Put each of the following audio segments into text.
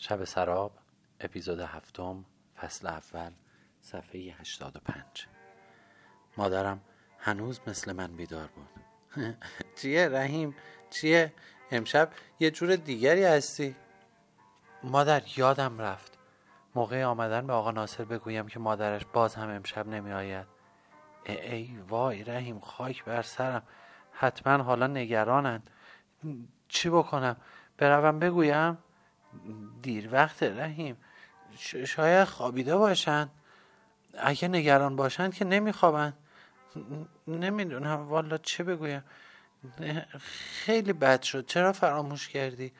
شب سراب اپیزود هفتم فصل اول صفحه 85 مادرم هنوز مثل من بیدار بود. چیه رحیم؟ چیه؟ امشب یه جور دیگری هستی. مادر یادم رفت. موقع آمدن به آقا ناصر بگویم که مادرش باز هم امشب نمی آید ای وای رحیم خاک بر سرم. حتما حالا نگرانند چی بکنم؟ بروم بگویم؟ دیر وقت رحیم. شاید خوابیده باشند اگه نگران باشند که نمیخوابند نمی‌دونم والا چه بگویم. خیلی بد شد. چرا فراموش کردی؟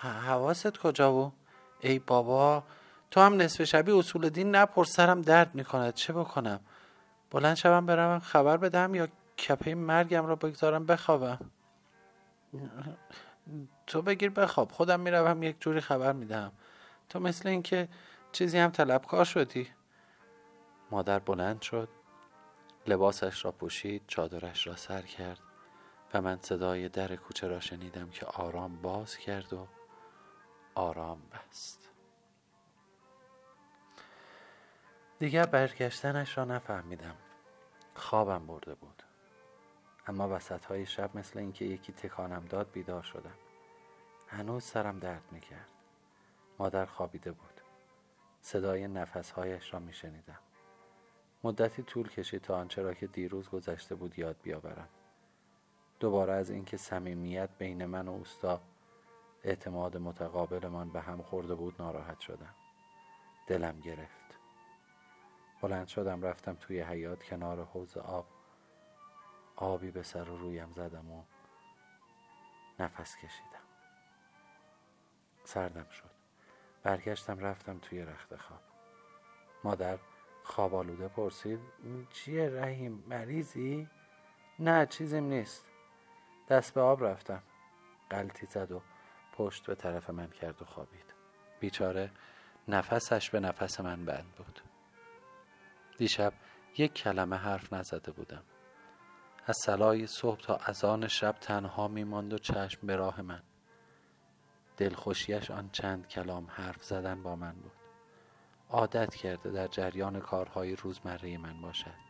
حواست کجا بود؟ ای بابا تو هم نصف شبی اصول دین نپرس سرم درد می‌کند. چه بکنم؟ بلند شوم بروم خبر بدم یا کپه مرگم را بگذارم بخوابم؟ تو بگیر بخواب خودم می‌روم یک جوری خبر می‌دهم. تو مثل اینکه چیزی هم طلبکار شدی. مادر بلند شد. لباسش را پوشید چادرش را سر کرد و من صدای در کوچه را شنیدم که آرام باز کرد و آرام بست. دیگر برگشتنش را نفهمیدم. خوابم برده بود. اما وسط های شب مثل اینکه یکی تکانم داد بیدار شدم. هنوز سرم درد می‌کرد. مادر خوابیده بود. صدای نفسهایش را میشنیدم. مدتی طول کشید تا آنچه را که دیروز گذشته بود یاد بیاورم. دوباره از اینکه صمیمیت بین من و اوستا اعتماد متقابلمان به هم خورده بود ناراحت شدم. دلم گرفت. بلند شدم رفتم توی حیات کنار حوز آب. آبی به سر و رویم زدم و نفس کشیدم. سردم شد. برگشتم رفتم توی رخت خواب. مادر خواب آلوده پرسید چیه رحیم؟ مریضی؟ نه چیزیم نیست. دست به آب رفتم. قلتی زد و پشت به طرف من کرد و خوابید. بیچاره نفسش به نفس من بند بود. دیشب یک کلمه حرف نزده بودم. از سلای صبح تا اذان شب تنها میماند و چشم به راه من. دلخوشیش آن چند کلام حرف زدن با من بود. عادت کرده در جریان کارهای روزمره من باشد.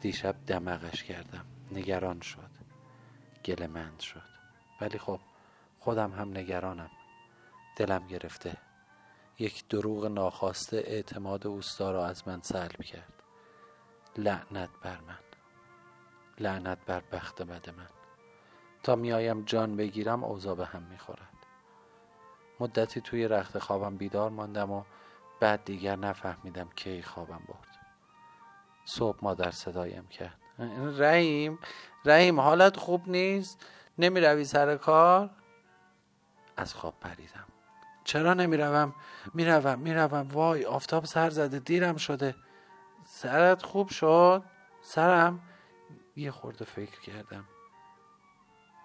دیشب دمغش کردم. نگران شد. گلمند شد. ولی خب خودم هم نگرانم. دلم گرفته. یک دروغ ناخواسته اعتماد اوستا را از من سلب کرد. لعنت بر من. لعنت بر بخت بد من. تا میایم جان بگیرم اوضا به هم می‌خورد. مدتی توی رخت خوابم بیدار ماندم و بعد دیگر نفهمیدم کی خوابم برد. صبح مادر صدایم کرد. رحیم رحیم حالت خوب نیست؟ نمی روی سر کار؟ از خواب پریدم. چرا نمی روم می روم می روم وای آفتاب سر زده دیرم شده. سرت خوب شد؟ سرم؟ یه خورده فکر کردم.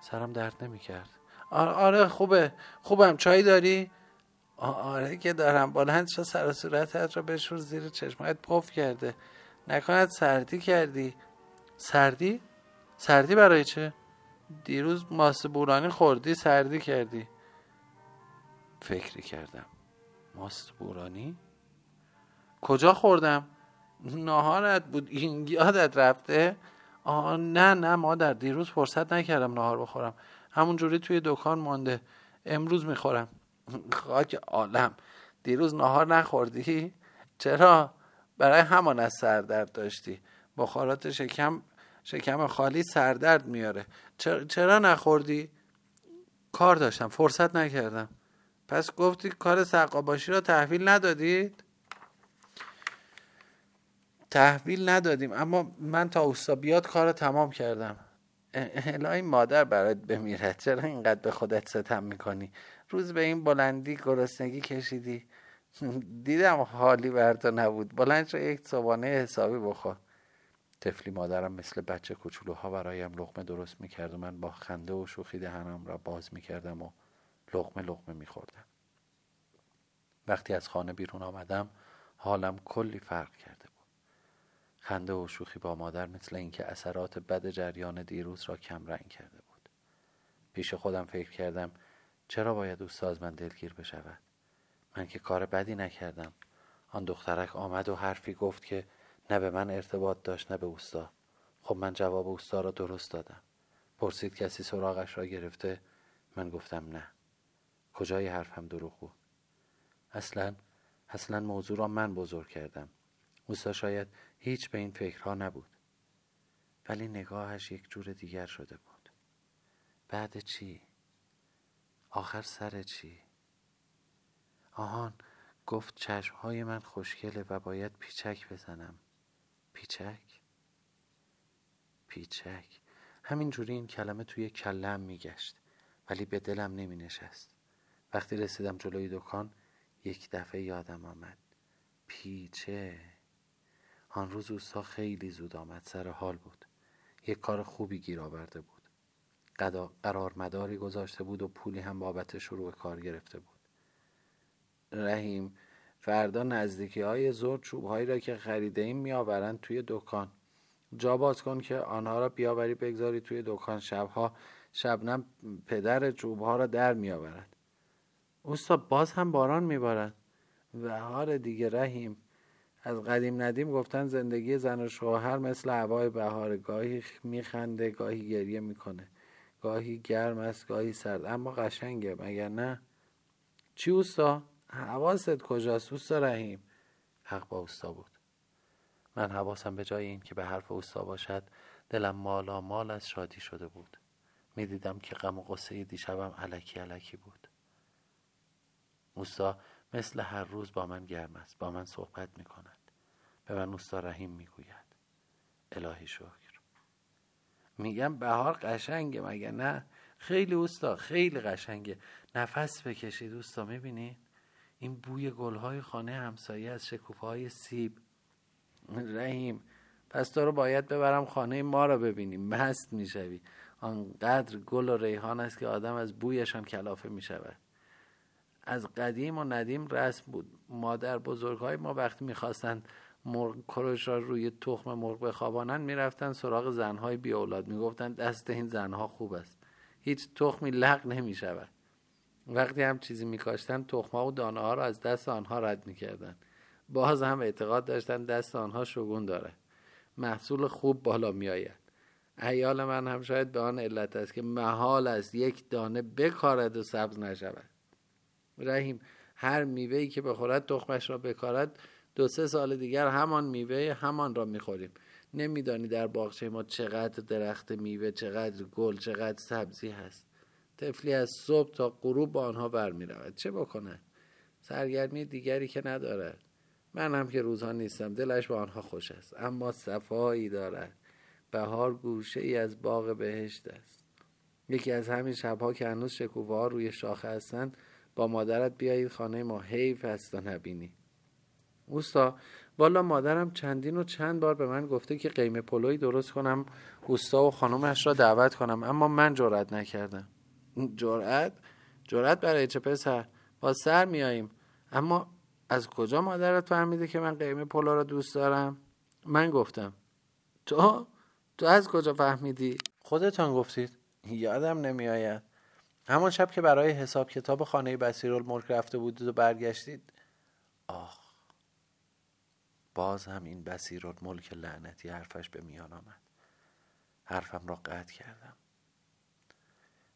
سرم درد نمی کرد آره خوبه خوبم چای داری؟ آره که دارم بلند شو سر صورتت رو بشور زیر چشمایت پف کرده نکند سردی کردی سردی؟ سردی برای چه؟ دیروز ماست بورانی خوردی سردی کردی فکری کردم ماست بورانی؟ کجا خوردم؟ ناهارت بود این یادت رفته؟ آه نه نه مادر دیروز فرصت نکردم نهار بخورم همون جوری توی دکان مانده امروز می‌خورم خاک عالم دیروز نهار نخوردی؟ چرا؟ برای همان از سردرد داشتی بخارات شکم شکم خالی سردرد میاره چرا, نخوردی؟ کار داشتم فرصت نکردم پس گفتی کار سقاباشی را تحویل ندادید؟ تحویل ندادیم. اما من تا اوستا بیاد کار تمام کردم. الهی مادر برات بمیرد چرا اینقدر به خودت ستم می‌کنی؟ روز به این بلندی گرسنگی کشیدی. دیدم حالی بر تو نبود. بلند شو یک صبانه حسابی بخور. تفلی مادرم مثل بچه کوچولوها برایم لغمه درست می‌کرد و من با خنده و شوخی دهنم را باز می‌کردم و لغمه لغمه میخوردم. وقتی از خانه بیرون آمدم حالم کلی فرق بود خنده و شوخی با مادر مثل اینکه اثرات بد جریان دیروز را کم رنگ کرده بود. پیش خودم فکر کردم چرا باید اوستا از من دلگیر بشود؟ من که کار بدی نکردم. آن دخترک آمد و حرفی گفت که نه به من ارتباط داشت نه به اوستا. خب من جواب اوستا را درست دادم. پرسید کسی سراغش را گرفته؟ من گفتم نه. کجای حرفم دروغ بود؟ اصلا اصلا موضوع را من بزرگ کردم. اوستا شاید هیچ به این فکرها نبود. ولی نگاهش یک جور دیگر شده بود. بعد چی؟ آخر سر چی؟ آهان گفت چشمهای من خوشگله و باید پیچک بزنم. پیچک؟ پیچک. همینجوری این کلمه توی کلم میگشت ولی به دلم نمی نشست وقتی رسیدم جلوی دکان یک دفعه یادم آمد. پیچه. آن روز اوستا خیلی زود آمد سر حال بود. یک کار خوبی گیر آورده بود. قرار مداری گذاشته بود و پولی هم بابت شروع کار گرفته بود. رحیم فردا نزدیکی های زور چوب هایی را که خریده ایم میآورند توی دکان. جا باز کن که آنها را بیاوری بگذاری توی دکان. شبها شبنم پدر چوب ها را در میآورد. اوستا باز هم باران میبارد. بهار دیگه رحیم. از قدیم ندیم گفتن زندگی زن و شوهر مثل هوای بهار گاهی میخنده گاهی گریه می‌کنه. گاهی گرم است گاهی سرد. اما قشنگه. مگر نه؟ چی اوستا؟ حواست کجاست اوستا رحیم؟ حق با اوستا بود. من حواسم به جای این که به حرف اوستا باشد دلم مالا مال از شادی شده بود. می‌دیدم که غم و قصه دیشبم علکی علکی بود. اوستا مثل هر روز با من گرم است با من صحبت می کند به من اوستا رحیم می گوید الهی شکر. میگم بهار قشنگه مگه نه؟ خیلی اوستا خیلی قشنگه. نفس بکشید اوستا می‌بینید این بوی گلهای خانه همسایه از شکوفه های سیب. رحیم پس تو رو باید ببرم خانه ما را ببینیم. مست می‌شوی. آنقدر گل و ریحان است که آدم از بویشان کلافه می‌شود. از قدیم و ندیم رسم بود. مادر بزرگ های ما وقتی می‌خواستند مرغ کرش را روی تخم مرغ بخوابانند می‌رفتن سراغ زنهای بی اولاد. می‌گفتند دست این زنها خوب است. هیچ تخمی لغ نمی شود وقتی هم چیزی میکاشتن تخمها و دانه ها را از دست آنها رد می‌کردند باز هم اعتقاد داشتن دست آنها شگون دارد. محصول خوب بالا میآید. ایال من هم شاید به آن علت است که محال است یک دانه بکارد و سبز نشود. رحیم هر میوهی که بخورد تخمش را بکارد دو سه سال دیگر همان میوه همان را می‌خوریم. نمیدانی در باغچه ما چقدر درخت میوه چقدر گل چقدر سبزی هست. طفلی از صبح تا غروب با آنها برمیرود. چه بکنه سرگرمی دیگری که ندارد. من هم که روزها نیستم دلش با آنها خوش است. اما صفایی دارد. بهار گوشه ای از باغ بهشت است. یکی از همین شبها که هنوز شکوفه ها روی شاخه هستند با مادرت بیایید خانه ما. حیف است نبینی. اوستا والا مادرم چندین و چند بار به من گفته که قیمه پلوی درست کنم اوستا و خانومش را دعوت کنم اما من جرأت نکردم. جرأت؟ جرأت برای چه پسر؟ با سر میاییم. اما از کجا مادرت فهمیده که من قیمه پلو را دوست دارم؟ من گفتم. تو؟ تو از کجا فهمیدی؟ خودتان گفتید. یادم نمیآید. همان شب که برای حساب کتاب خانه بسیرالملک رفته بودید و برگشتید آخ باز هم این بسیرالملک لعنتی حرفش به میان آمد. حرفم را قطع کردم.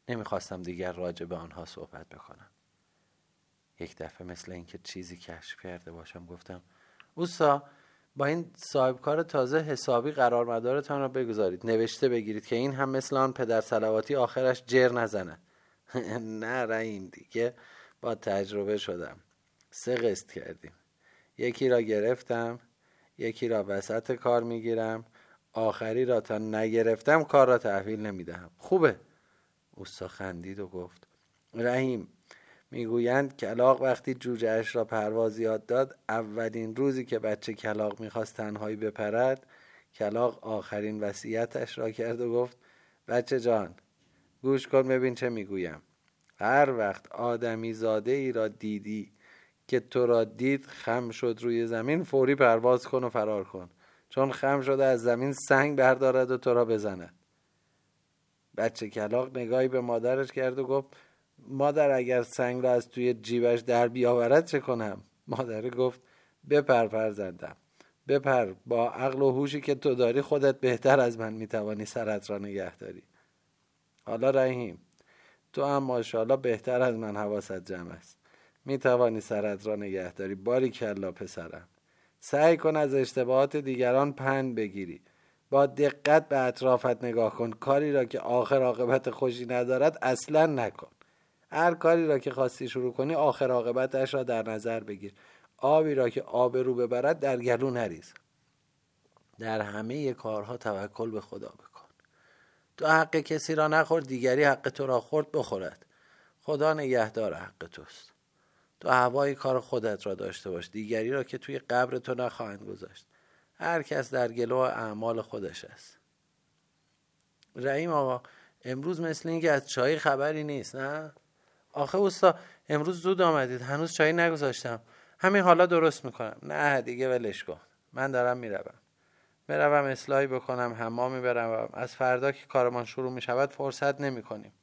نمی‌خواستم دیگر راجع به آنها صحبت بکنم. یک دفعه مثل اینکه چیزی کشف کرده باشم گفتم اوستا با این صاحب کار تازه حسابی قرار مدارتان را بگذارید. نوشته بگیرید که این هم مثل آن پدر سلواتی آخرش جر نزنه نه رحیم دیگه با تجربه شدم. سه قسط کردیم. یکی را گرفتم یکی را وسط کار می‌گیرم آخری را تا نگرفتم کار را تحویل نمی‌دهم. خوبه. اوستا خندید و گفت رحیم می‌گویند کلاق وقتی جوجه اش را پرواز یاد داد اولین روزی که بچه کلاق می‌خواست تنهایی بپرد کلاق آخرین وصیتش را کرد و گفت بچه جان گوش کن ببین چه می‌گویم. هر وقت آدمی زاده ای را دیدی که تو را دید خم شد روی زمین فوری پرواز کن و فرار کن. چون خم شده از زمین سنگ بردارد و تو را بزند. بچه کلاق نگاهی به مادرش کرد و گفت مادر اگر سنگ را از توی جیبش در بیاورد چه کنم؟ مادر گفت بپر فرزندم بپر با عقل و هوشی که تو داری خودت بهتر از من می‌توانی سرت را نگه داری. حالا رحیم تو هم ماشاءالله بهتر از من حواست جمع است. می‌توانی سرت را نگه داری باری کلا پسرم. سعی کن از اشتباهات دیگران پند بگیری. با دقت به اطرافت نگاه کن. کاری را که آخر عاقبت خوشی ندارد اصلا نکن. هر کاری را که خواستی شروع کنی آخر عاقبتش را در نظر بگیر. آبی را که آب رو ببرد در گلو نریز. در همه کارها توکل به خدا بکن. تو حق کسی را نخور دیگری حق تو را خورد بخورد. خدا نگهدار حق توست. تو هوای کار خودت را داشته باش دیگری را که توی قبر تو نخواهند گذاشت. هر کس در گلو اعمال خودش است. رحیم آقا امروز مثل اینکه از چای خبری نیست نه؟ آخه اوستا امروز زود آمدید. هنوز چای نگذاشتم. همین حالا درست می‌کنم. نه دیگه ولش کن. من دارم می‌روم. بروم اصلاحی بکنم حمامی برم از فردا که کارمان شروع می‌شود فرصت نمی‌کنیم.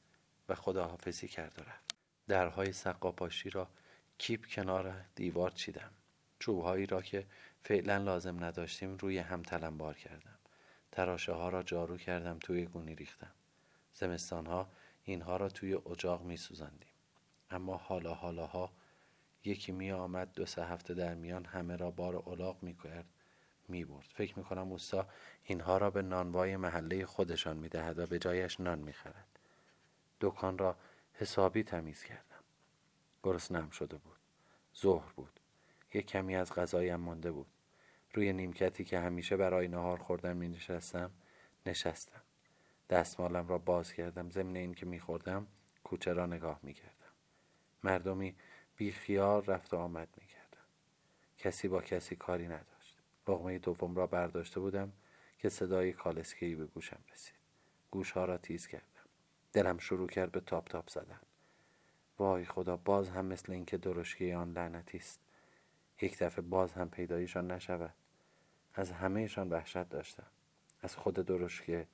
و خداحافظی کرد و رفت. درهای سقاپاشی را کیپ کنار دیوار چیدم. چوبهایی را که فعلا لازم نداشتیم روی هم تلمبار کردم. تراشه ها را جارو کردم توی گونی ریختم. زمستان ها اینها را توی اجاق می سوزندیم. اما حالا حالاها یکی می آمد دو سه هفته در میان همه را بار الاغ می کرد می برد فکر می کنم اوستا اینها را به نانوای محله خودشان می دهد و به جایش نان می خرد دکان را حسابی تمیز کردم. گرسنم شده بود. ظهر بود. یک کمی از غذایم مانده بود. روی نیمکتی که همیشه برای نهار خوردن می نشستم. نشستم دستمالم را باز کردم. ضمن اینکه می خوردم کوچه را نگاه می کردم مردمی بیخیال رفت و آمد می کردم کسی با کسی کاری نداشت. لغمه دوم را برداشته بودم که صدای کالسکهی به گوشم رسید. گوشها را تیز کردم. دلم شروع کرد به تاپ تاپ زدن. وای خدا باز هم مثل اینکه درشگی آن لعنتی است. یک دفعه باز هم پیدایشان نشود. از همهشان وحشت داشتم. از خود درشکه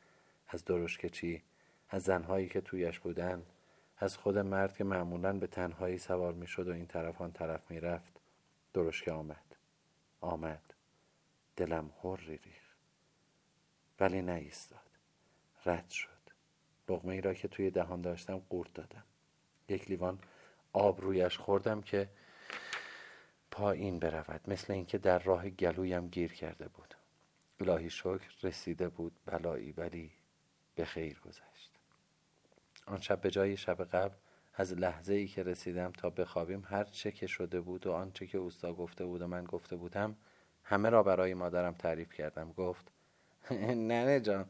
از درشکه چی؟ از زنهایی که تویش بودند از خود مرد که معمولا به تنهایی سوار می شد و این طرف آن طرف می رفت درشکه آمد. آمد. دلم هر ریخ ولی نایستاد رد شد. لغمه را که توی دهان داشتم قورت دادم. یک لیوان آب رویش خوردم که پایین برود. مثل اینکه در راه گلویم گیر کرده بود. الهی شکر رسیده بود بلایی ولی به خیر گذشت. آن شب به جای شب قبل از لحظه ای که رسیدم تا بخوابیم هر چه که شده بود و آنچه که اوستا گفته بود و من گفته بودم همه را برای مادرم تعریف کردم. گفت نه جان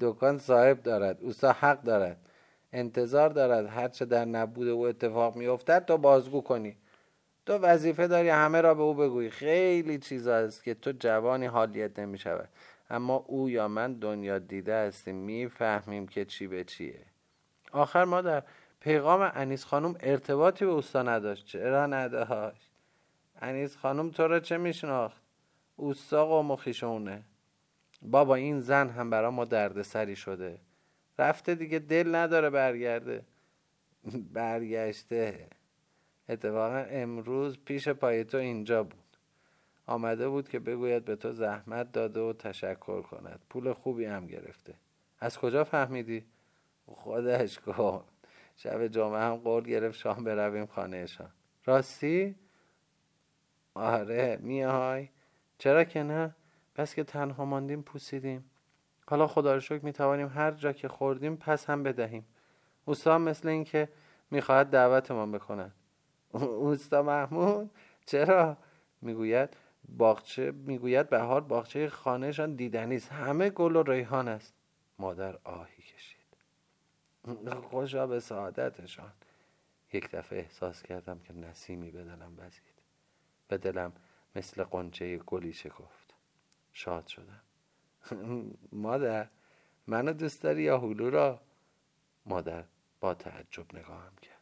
دکان صاحب دارد اوستا حق دارد انتظار دارد هرچه در نبوده و اتفاق میافتد تو بازگو کنی. تو وظیفه داری همه را به او بگویی. خیلی چیزا است که تو جوانی حالیت نمی شود اما او یا من دنیا دیده هستیم می‌فهمیم که چی به چیه. آخر ما در پیغام انیس خانم ارتباطی به اوستا نداشت. چرا نداشت؟ انیس خانم تو را چه میشناخت؟ اوستا قوم و خیشونه بابا این زن هم برا ما دردسری شده. رفته دیگه دل نداره برگرده. برگشته. اتفاقا امروز پیش پای تو اینجا بود. آمده بود که بگوید به تو زحمت داده و تشکر کند. پول خوبی هم گرفته. از کجا فهمیدی؟ خودش کن شب جمعه هم قول گرفت شام برویم خانهشان راستی؟ آره میای؟ چرا که نه؟ پس که تنها ماندیم پوسیدیم. حالا خدا رو شکر می‌توانیم هر جا که خوردیم پس هم بدهیم. اوستا مثل اینکه می‌خواهد دعوتمان بکند. اوستا محمود چرا؟ می‌گوید باغچه می‌گوید بهار باغچه خانهشان دیدنی است. همه گل و ریحان است. مادر آهی کشید. خوشا به سعادتشان. یک دفعه احساس کردم که نسیمی به دلم وزید. به دلم مثل قنچه گلی شکفت شاد شدم. مادر منو دوست داری یا هلو را؟ مادر با تعجب نگاهم کرد.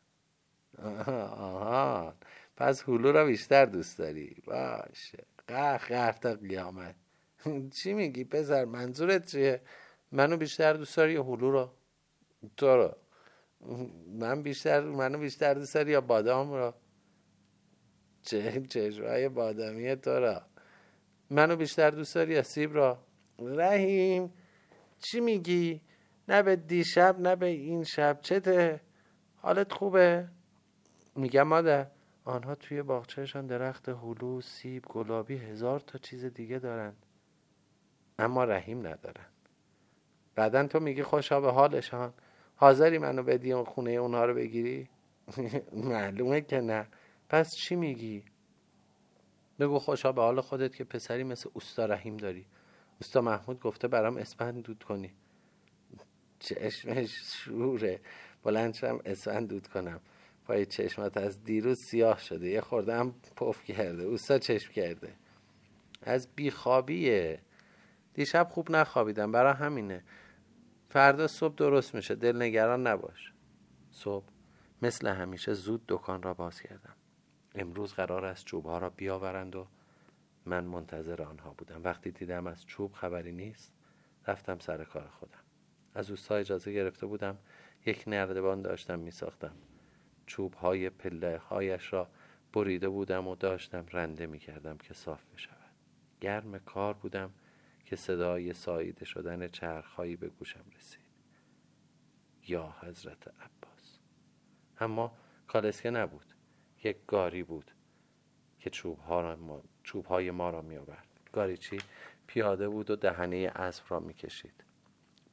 آها پس هلو را بیشتر دوست داری. باشه. قهر قهر تا قیامت. چی میگی پسر؟ منظورت چیه؟ منو بیشتر دوست داری یا هلو را؟ تو را. من بیشتر منو بیشتر دوست داری یا بادام را؟ چشمای بادامی تو را. منو بیشتر دوست داری سیب را؟ رحیم چی میگی؟ نه به دیشب نه به این شب. چته؟ حالت خوبه؟ میگم مادر آنها توی باغچهشان درخت هلو سیب گلابی هزار تا چیز دیگه دارن. اما رحیم ندارن. بعدا تو میگی خوشا به حالشان. حاضری منو بدی اون خونه اونها رو بگیری؟ معلومه که نه. پس چی میگی؟ بگو خوشا به حال خودت که پسری مثل اوستا رحیم داری. اوستا محمود گفته برام اسپند دود کنی. چشمش شوره. بلند شم اسفند دود کنم. پای چشمات از دیروز سیاه شده. یه خورده هم پف کرده. اوستا چشم کرده. از بیخوابیه. دیشب خوب نخوابیدم. برای همینه. فردا صبح درست میشه. دل نگران نباش. صبح. مثل همیشه زود دکان را باز کردم. امروز قرار است چوب ها را بیاورند و من منتظر آنها بودم. وقتی دیدم از چوب خبری نیست رفتم سر کار خودم. از اوستا اجازه گرفته بودم یک نردبان داشتم می ساختم چوب های پله هایش را بریده بودم و داشتم رنده می کردم که صاف بشود. گرم کار بودم که صدای ساییده شدن چرخهایی به گوشم رسید. یا حضرت عباس. اما کالسکه نبود. یک گاری بود که چوب, ها ما، چوب های ما را می آورد. گاری چی؟ پیاده بود و دهنه اسب را می کشید.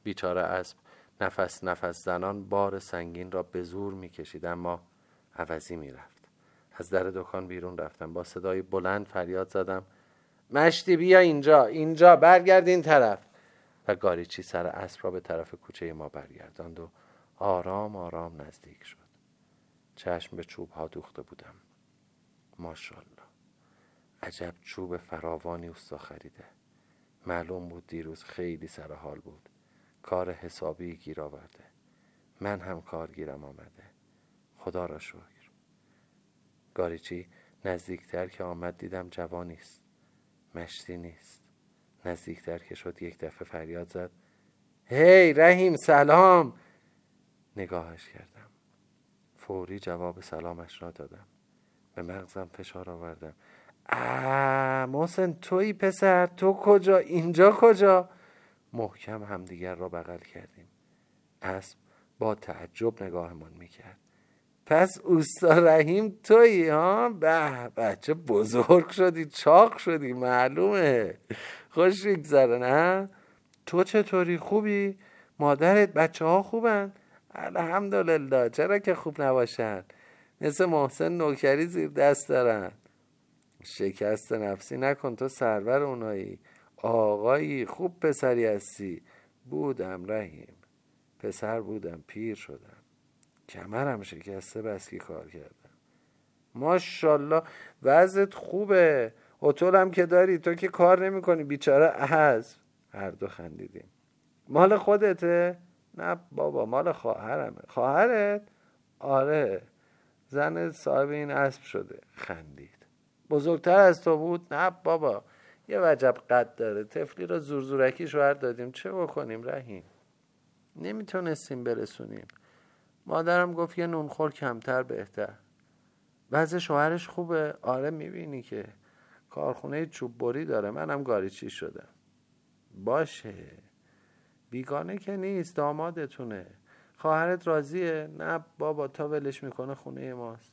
بیچاره اسب نفس نفس زنان بار سنگین را به زور می کشید اما عوضی می رفت. از در دکان بیرون رفتم. با صدای بلند فریاد زدم مشتی بیا اینجا اینجا برگرد این طرف. و گاریچی سر اسب را به طرف کوچه ما برگرداند و آرام آرام نزدیک شد. چشم به چوب ها دوخته بودم. ماشاءالله. عجب چوب فراوانی اوستا خریده. معلوم بود دیروز خیلی سر حال بود. کار حسابی گیر آورده. من هم کارگیرم آمده. خدا را شکر. گاریچی نزدیکتر که آمد دیدم جوانی است مشتی نیست. نزدیکتر که شد یک دفعه فریاد زد. هی رحیم سلام! نگاهش کردم. فوری جواب سلامش را دادم. به مغزم فشار آوردم. آه محسن توی پسر تو کجا؟ اینجا کجا؟ محکم همدیگر را بغل کردیم. اسب با تعجب نگاهمان می‌کرد. پس اوستا رحیم توی ها؟ به بچه بزرگ شدی چاق شدی معلومه. خوش نه؟ تو چطوری؟ خوبی؟ مادرت بچه ها خوبن؟ الحمدلله. چرا که خوب نباشن؟ مثل محسن نوکری زیر دست دارن. شکست نفسی نکن تو سرور اونایی. آقایی خوب پسری هستی. بودم رحیم. پسر بودم پیر شدم. کمرم شکسته بس که کار کردم. ماشاءالله وضعت خوبه. هم که داری تو که کار نمی‌کنی. بیچاره از هر دو خندیدیم. مال خودته؟ نه بابا مال خواهرمه. خواهرت؟ آره. زن صاحب این اسب شده. خندید. بزرگتر از تو بود؟ نه بابا. یه وجب قد داره. تفلی را زورزورکی شوهر دادیم چه بکنیم رحیم؟ نمی‌تونستیم برسونیم. مادرم گفت یه نونخور کمتر بهتر. وضع شوهرش خوبه؟ آره می‌بینی که. کارخونه چوب بری داره. منم گاریچی شدم. باشه. بیگانه که نیست دامادتونه خواهرت راضیه؟ نه بابا تا ولش می‌کنه خونه ماست.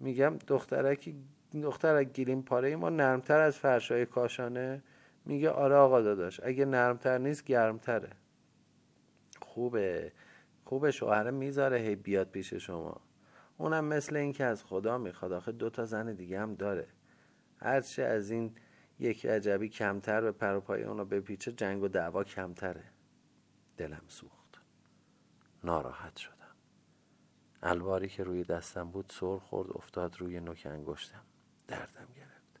میگم دخترکی دخترک گیریم پاره ما نرمتر از فرشای کاشانه. میگه آره آقا داداش اگه نرمتر نیست گرمتره. خوبه. خوبه شوهره می‌ذاره هی بیاد پیش شما. اونم مثل این که از خدا می‌خواد. آخه دو تا زن دیگه هم داره. هرچه از این یک عجبی کمتر به پر و پای اونو بپیچه جنگ و دعوا کمتره. دلم سوخت. ناراحت شدم. الواری که روی دستم بود سر خورد افتاد روی نوک انگشتم. دردم گرفت.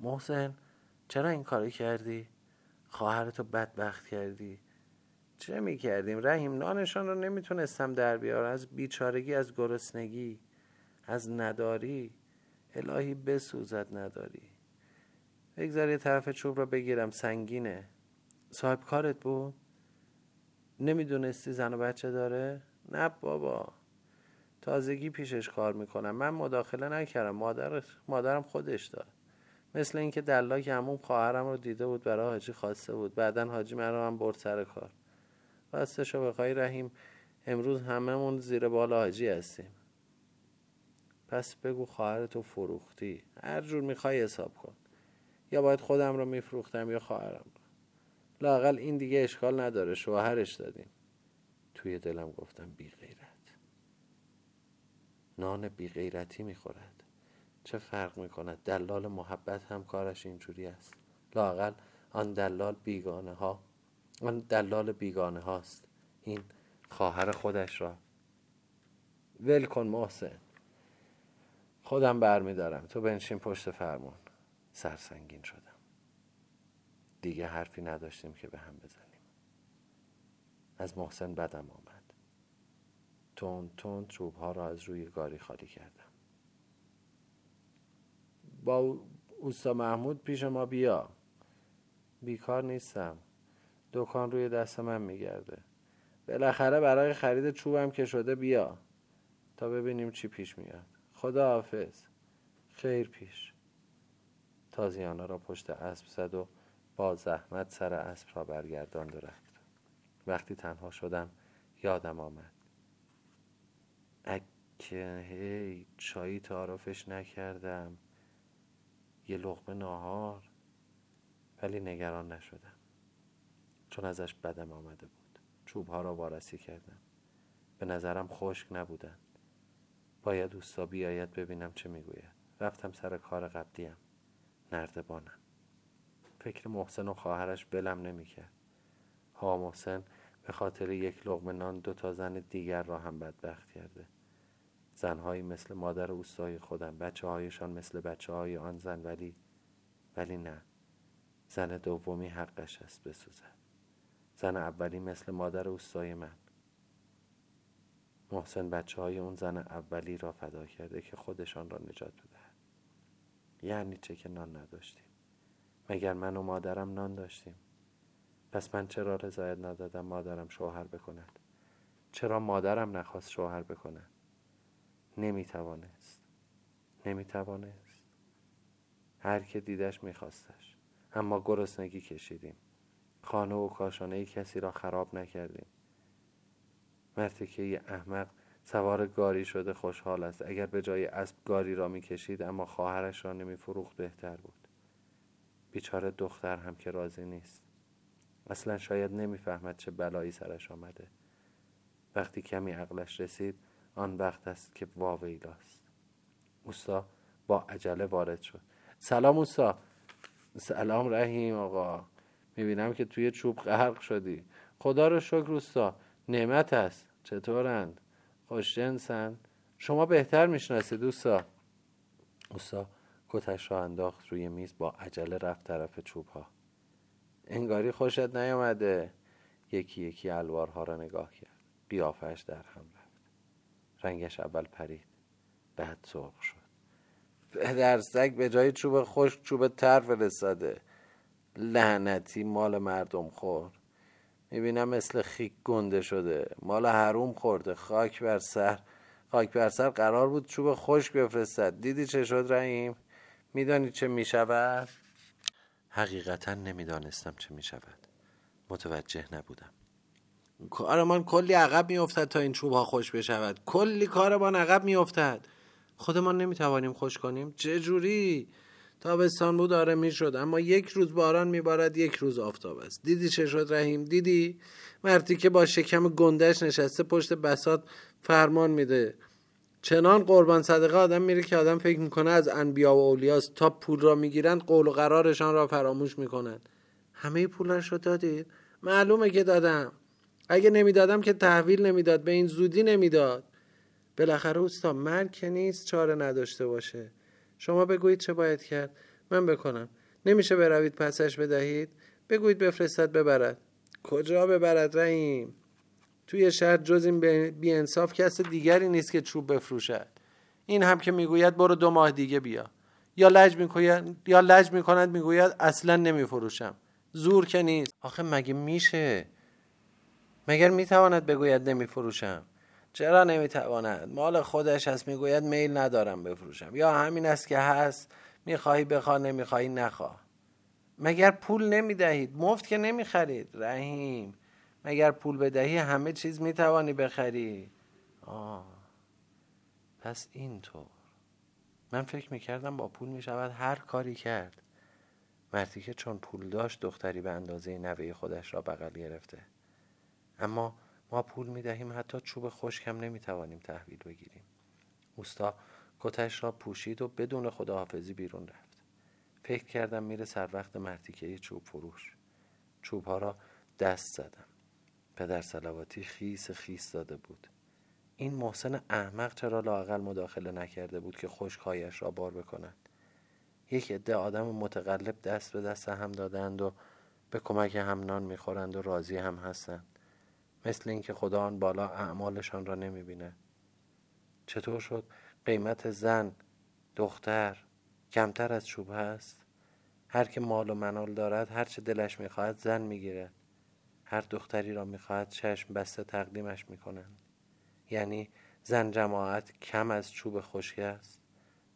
محسن چرا این کاری کردی؟ خواهرتو بدبخت کردی. چه می‌کردیم؟ رحیم نانشان رو نمی‌تونستم در بیارم. از بیچارگی از گرسنگی از نداری. الهی بسوزد نداری. بگذار یه طرف چوب رو بگیرم. سنگینه. صاحب کارت بود؟ نمی‌دونستی زن و بچه داره؟ نه بابا. تازگی پیشش کار می‌کنم. من مداخله نکردم. مادر مادرم خودش داد مثل اینکه دلاک همون خواهرم رو دیده بود برای حاجی خواسته بود. بعدا حاجی من رو هم برد سر کار. راستشو بخوای رحیم امروز هممون زیر بالا حاجی هستیم. پس بگو خواهرتو فروختی. هر جور می‌خوای حساب کن. یا باید خودم رو میفروختم یا خواهرم. رو لاقل این دیگه اشکال نداره شوهرش دادیم. توی دلم گفتم بی غیرت. نان بی غیرتی می‌خورد. چه فرق می‌کند؟ دلال محبت هم کارش اینجوری است. لاقل آن دلال بیگانه ها آن دلال بیگانه هاست این خواهر خودش را. ول کن محسن. خودم برمیدارم. تو بنشین پشت فرمون. سرسنگین شدم. دیگه حرفی نداشتیم که به هم بزنیم. از محسن بدم آمد. تون تون چوب ها را از روی گاری خالی کردم. با اوستا محمود پیش ما بیا. بیکار نیستم. دکان روی دست من میگرده. بالاخره برای خرید چوبم که شده بیا. تا ببینیم چی پیش میاد. خدا حافظ خیر پیش. تازیانا را پشت اسب زد و با زحمت سر اسب را برگرداند و رفت. وقتی تنها شدم یادم آمد. اکه هی چایی تعارفش نکردم. یه لغمه ناهار ولی نگران نشدم. چون ازش بدم آمده بود. چوبها را وارسی کردم. به نظرم خشک نبودن. باید دوستا بیاید ببینم چه می‌گوید. رفتم سر کار قبلیم. نردبانم. فکر محسن و خواهرش بلم نمی‌کرد. ها محسن به خاطر یک لغمه نان دو تا زن دیگر را هم بدبخت کرده. زنهایی مثل مادر اوستای خودم بچه هایشان مثل بچه های آن زن ولی ولی نه. زن دومی حقش است بسوزد. زن اولی مثل مادر اوستای من. محسن بچه های اون زن اولی را فدا کرده که خودشان را نجات بدهد. یعنی چه که نان نداشتیم. مگر من و مادرم نان داشتیم؟ پس من چرا رضایت ندادم مادرم شوهر بکند؟ چرا مادرم نخواست شوهر بکند؟ نمی‌توانست. نمی‌توانست. هر که دیدش میخواستش. اما گرسنگی کشیدیم. خانه و کاشانه کسی را خراب نکردیم. مرتکه احمق سوار گاری شده خوشحال است. اگر به جای اسب گاری را می‌کشید اما خواهرش را نمیفروخت بهتر بود. بیچاره دختر هم که راضی نیست. اصلا شاید نمی‌فهمد چه بلایی سرش آمده. وقتی کمی عقلش رسید آن وقت است که واویلاست اوستا با عجله وارد شد. سلام اوستا سلام رحیم آقا. می‌بینم که توی چوب غرق شدی. خدا رو شکر اوستا نعمت است. چطورند؟ خوشجنسند شما بهتر می‌شناسید دوستا اوستا کتش را انداخت روی میز با عجله رفت طرف چوب ها انگاری خوشت نیامده یکی یکی الوارها را نگاه کرد. قیافش در هم رفت. رنگش اول پرید. بعد سرخ شد. پدر سگ به جای چوب خشک چوب تر فرستاده. لعنتی مال مردم خور می‌بینم مثل خیک گنده شده. مال حروم خورده. خاک بر سر. خاک بر سر قرار بود چوب خشک بفرستد. دیدی چه شد رحیم؟ میدانی چه می‌شود؟ حقیقتا نمی‌دانستم چه می‌شود. متوجه نبودم. کارمان کلی عقب میافتد تا این چوب ها خوش بشود. کلی کارمان عقب میافتد. خودمان نمی‌توانیم خوش کنیم. چه جوری؟ تابستان بود آره می‌شد. اما یک روز باران میبارد یک روز آفتاب است. دیدی چه شد رحیم؟ دیدی؟ مردی که با شکم گندش نشسته پشت بسات فرمان میده. چنان قربان صدقه آدم میره که آدم فکر می‌کنه از انبیا و اولیاست تا پول را می‌گیرند قول و قرارشان را فراموش می‌کنند. همه پولش رو دادید؟ معلومه که دادم. اگه نمی‌دادم که تحویل نمی‌داد به این زودی نمی‌داد. بالاخره اوستا مرگ که نیست چاره نداشته باشه. شما بگویید چه باید کرد. من بکنم. نمیشه بروید پسش بدهید؟ بگویید بفرستد ببرد. کجا ببرد رحیم؟ توی شهر جز این بی انصاف کس دیگری نیست که چوب بفروشد. این هم که می‌گوید برو دو ماه دیگه بیا. یا لج می‌کند یا لج می‌کند می‌گوید اصلا نمیفروشم. زور که نیست. آخه مگه میشه؟ مگر می‌تواند بگوید نمیفروشم؟ چرا نمی‌تواند؟ مال خودش است می‌گوید میل ندارم بفروشم. یا همین است که هست می‌خواهی بخوا نمی‌خواهی نخواه. مگر پول نمی‌دهید؟ مفت که نمی‌خرید. رحیم. مگر پول بدهی همه چیز می‌توانی بخری؟ آه. پس اینطور. من فکر می‌کردم با پول می‌شود هر کاری کرد. مردی که چون پول داشت دختری به اندازه نوه خودش را بغل گرفته. اما ما پول می‌دهیم حتی چوب خشکم نمی‌توانیم تحویل بگیریم. اوستا کتش را پوشید و بدون خداحافظی بیرون رفت. فکر کردم میره سر وقت مرتیکه چوب فروش. چوب ها را دست زدم. پدر سلواتی خیس خیس داده بود. این محسن احمق چرا لاقل مداخله نکرده بود که خشکهایش را بار بکند یک عده آدم متقلب دست به دست هم دادند و به کمک هم نان می‌خورند و راضی هم هستند. مثل اینکه خدا آن بالا اعمالشان را نمی‌بیند. چطور شد؟ قیمت زن دختر کمتر از چوب هست؟ هر که مال و منال دارد هر چه دلش می‌خواهد زن می‌گیرد. هر دختری را می‌خواهد چشم بسته تقدیمش می‌کنند. یعنی زن جماعت کم از چوب خشک است.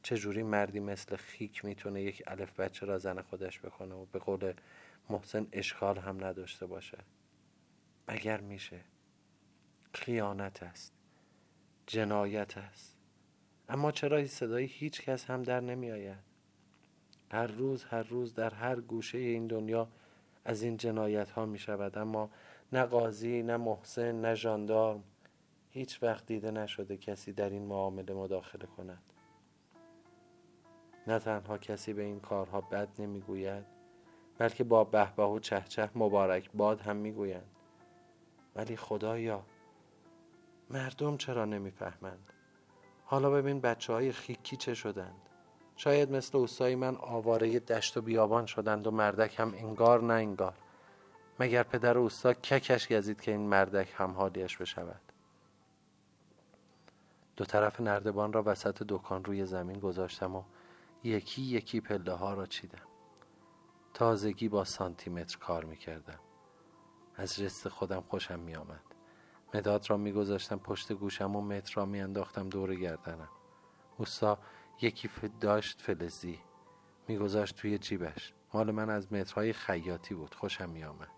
چجوری مردی مثل خیک می‌تونه یک الف بچه را زن خودش بکنه و به قول محسن اشکال هم نداشته باشه؟ مگر میشه خیانت است. جنایت است. اما چرا صدای هیچ کس هم در نمی آید هر روز هر روز در هر گوشه این دنیا از این جنایت ها می شود اما نه قاضی نه محسن نه ژاندارم. هیچ وقت دیده نشده کسی در این معامله مداخله کند. نه تنها کسی به این کارها بد نمی‌گوید بلکه با بهبه و چهچه مبارک باد هم می‌گویند. ولی خدایا مردم چرا نمی‌فهمند؟ حالا ببین بچه های خیکی چه شدند. شاید مثل اوستای من آواره دشت و بیابان شدند و مردک هم انگار نه انگار. مگر پدر اوستا ککش گزید که این مردک هم حالیش بشود؟ دو طرف نردبان را وسط دکان روی زمین گذاشتم و یکی یکی پله ها را چیدم. تازگی با سانتیمتر کار می‌کردم. از جست خودم خوشم میآمد. مداد را میگذاشتم پشت گوشم و متر را میانداختم دور گردنم. اوستا یکی داشت فلزی میگذاشت توی جیبش. مال من از مترهای خیاطی بود خوشم میآمد.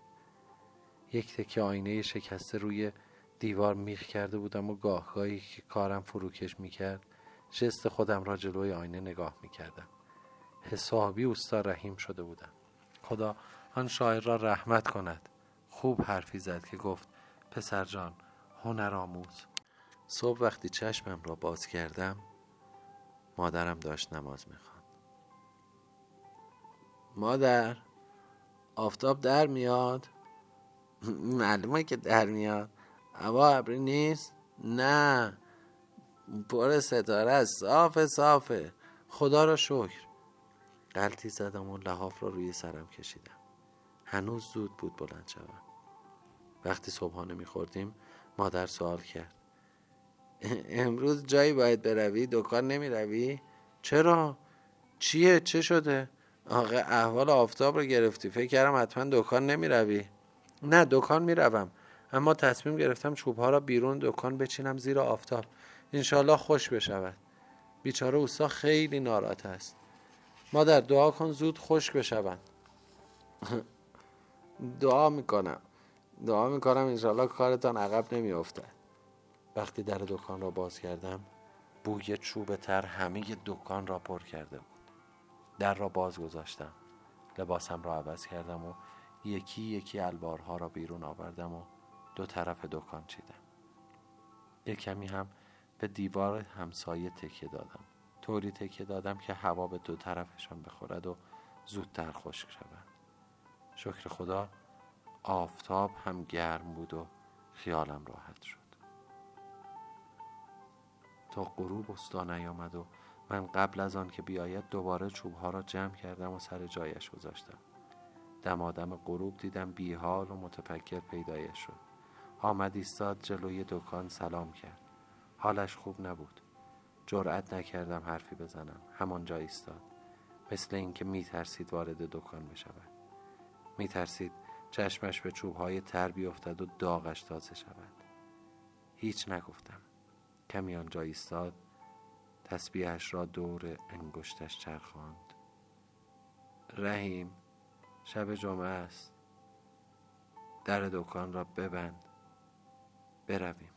یک تکه آینه شکسته روی دیوار میخ کرده بودم و گاهگاهی که کارم فروکش می‌کرد جست خودم را جلوی آینه نگاه می‌کردم. حسابی اوستا رحیم شده بودم. خدا آن شاعر را رحمت کند. خوب حرفی زد که گفت پسر جان هنر آموز. صبح وقتی چشمم را باز کردم مادرم داشت نماز می‌خواند. مادر آفتاب در میاد؟ معلومه که در میاد. هوا ابری نیست؟ نه. پر ستاره است. صافه صافه. خدا را شکر. قلطی زدم و لحاف را روی سرم کشیدم. هنوز زود بود بلند شوم. وقتی صبحانه میخوردیم مادر سوال کرد. امروز جایی باید بروی؟ دکان نمی روی؟ چرا؟ چیه؟ چه شده؟ آقا احوال آفتاب رو گرفتی. فکر کردم حتما دکان نمی روی نه دکان می روم اما تصمیم گرفتم چوب ها را بیرون دکان بچینم زیر آفتاب. انشالله خوش بشود. بیچاره اوستا خیلی ناراحت است. مادر دعا کن زود خوش بشوند. دعا می‌کنم. دعا می‌کنم. انشالله کارتان عقب نمیافتد. وقتی در دکان را باز کردم بوی چوب تر همه دکان را پر کرده بود. در را باز گذاشتم. لباسم را عوض کردم و یکی یکی الوارها را بیرون آوردم و دو طرف دکان چیدم. یک کمی هم به دیوار همسایه تکیه دادم. طوری تکیه دادم که هوا به دو طرفشان بخورد و زودتر خشک شود. شکر خدا آفتاب هم گرم بود و خیالم راحت شد. تا غروب استا نیامد و من قبل از آن که بیاید دوباره چوبها را جمع کردم و سر جایش گذاشتم. دمادم غروب دیدم بیحال و متفکر پیدایش شد. آمد ایستاد جلوی دکان سلام کرد. حالش خوب نبود. جرأت نکردم حرفی بزنم. همانجا ایستاد. مثل اینکه میترسید وارد دکان بشود. میترسید چشمش به چوبهای تر بیفتد و داغش تازه شود. هیچ نگفتم. کمی آنجا ایستاد تسبیحش را دور انگشتش چرخاند. رحیم شب جمعه است. در دکان را ببند. برویم.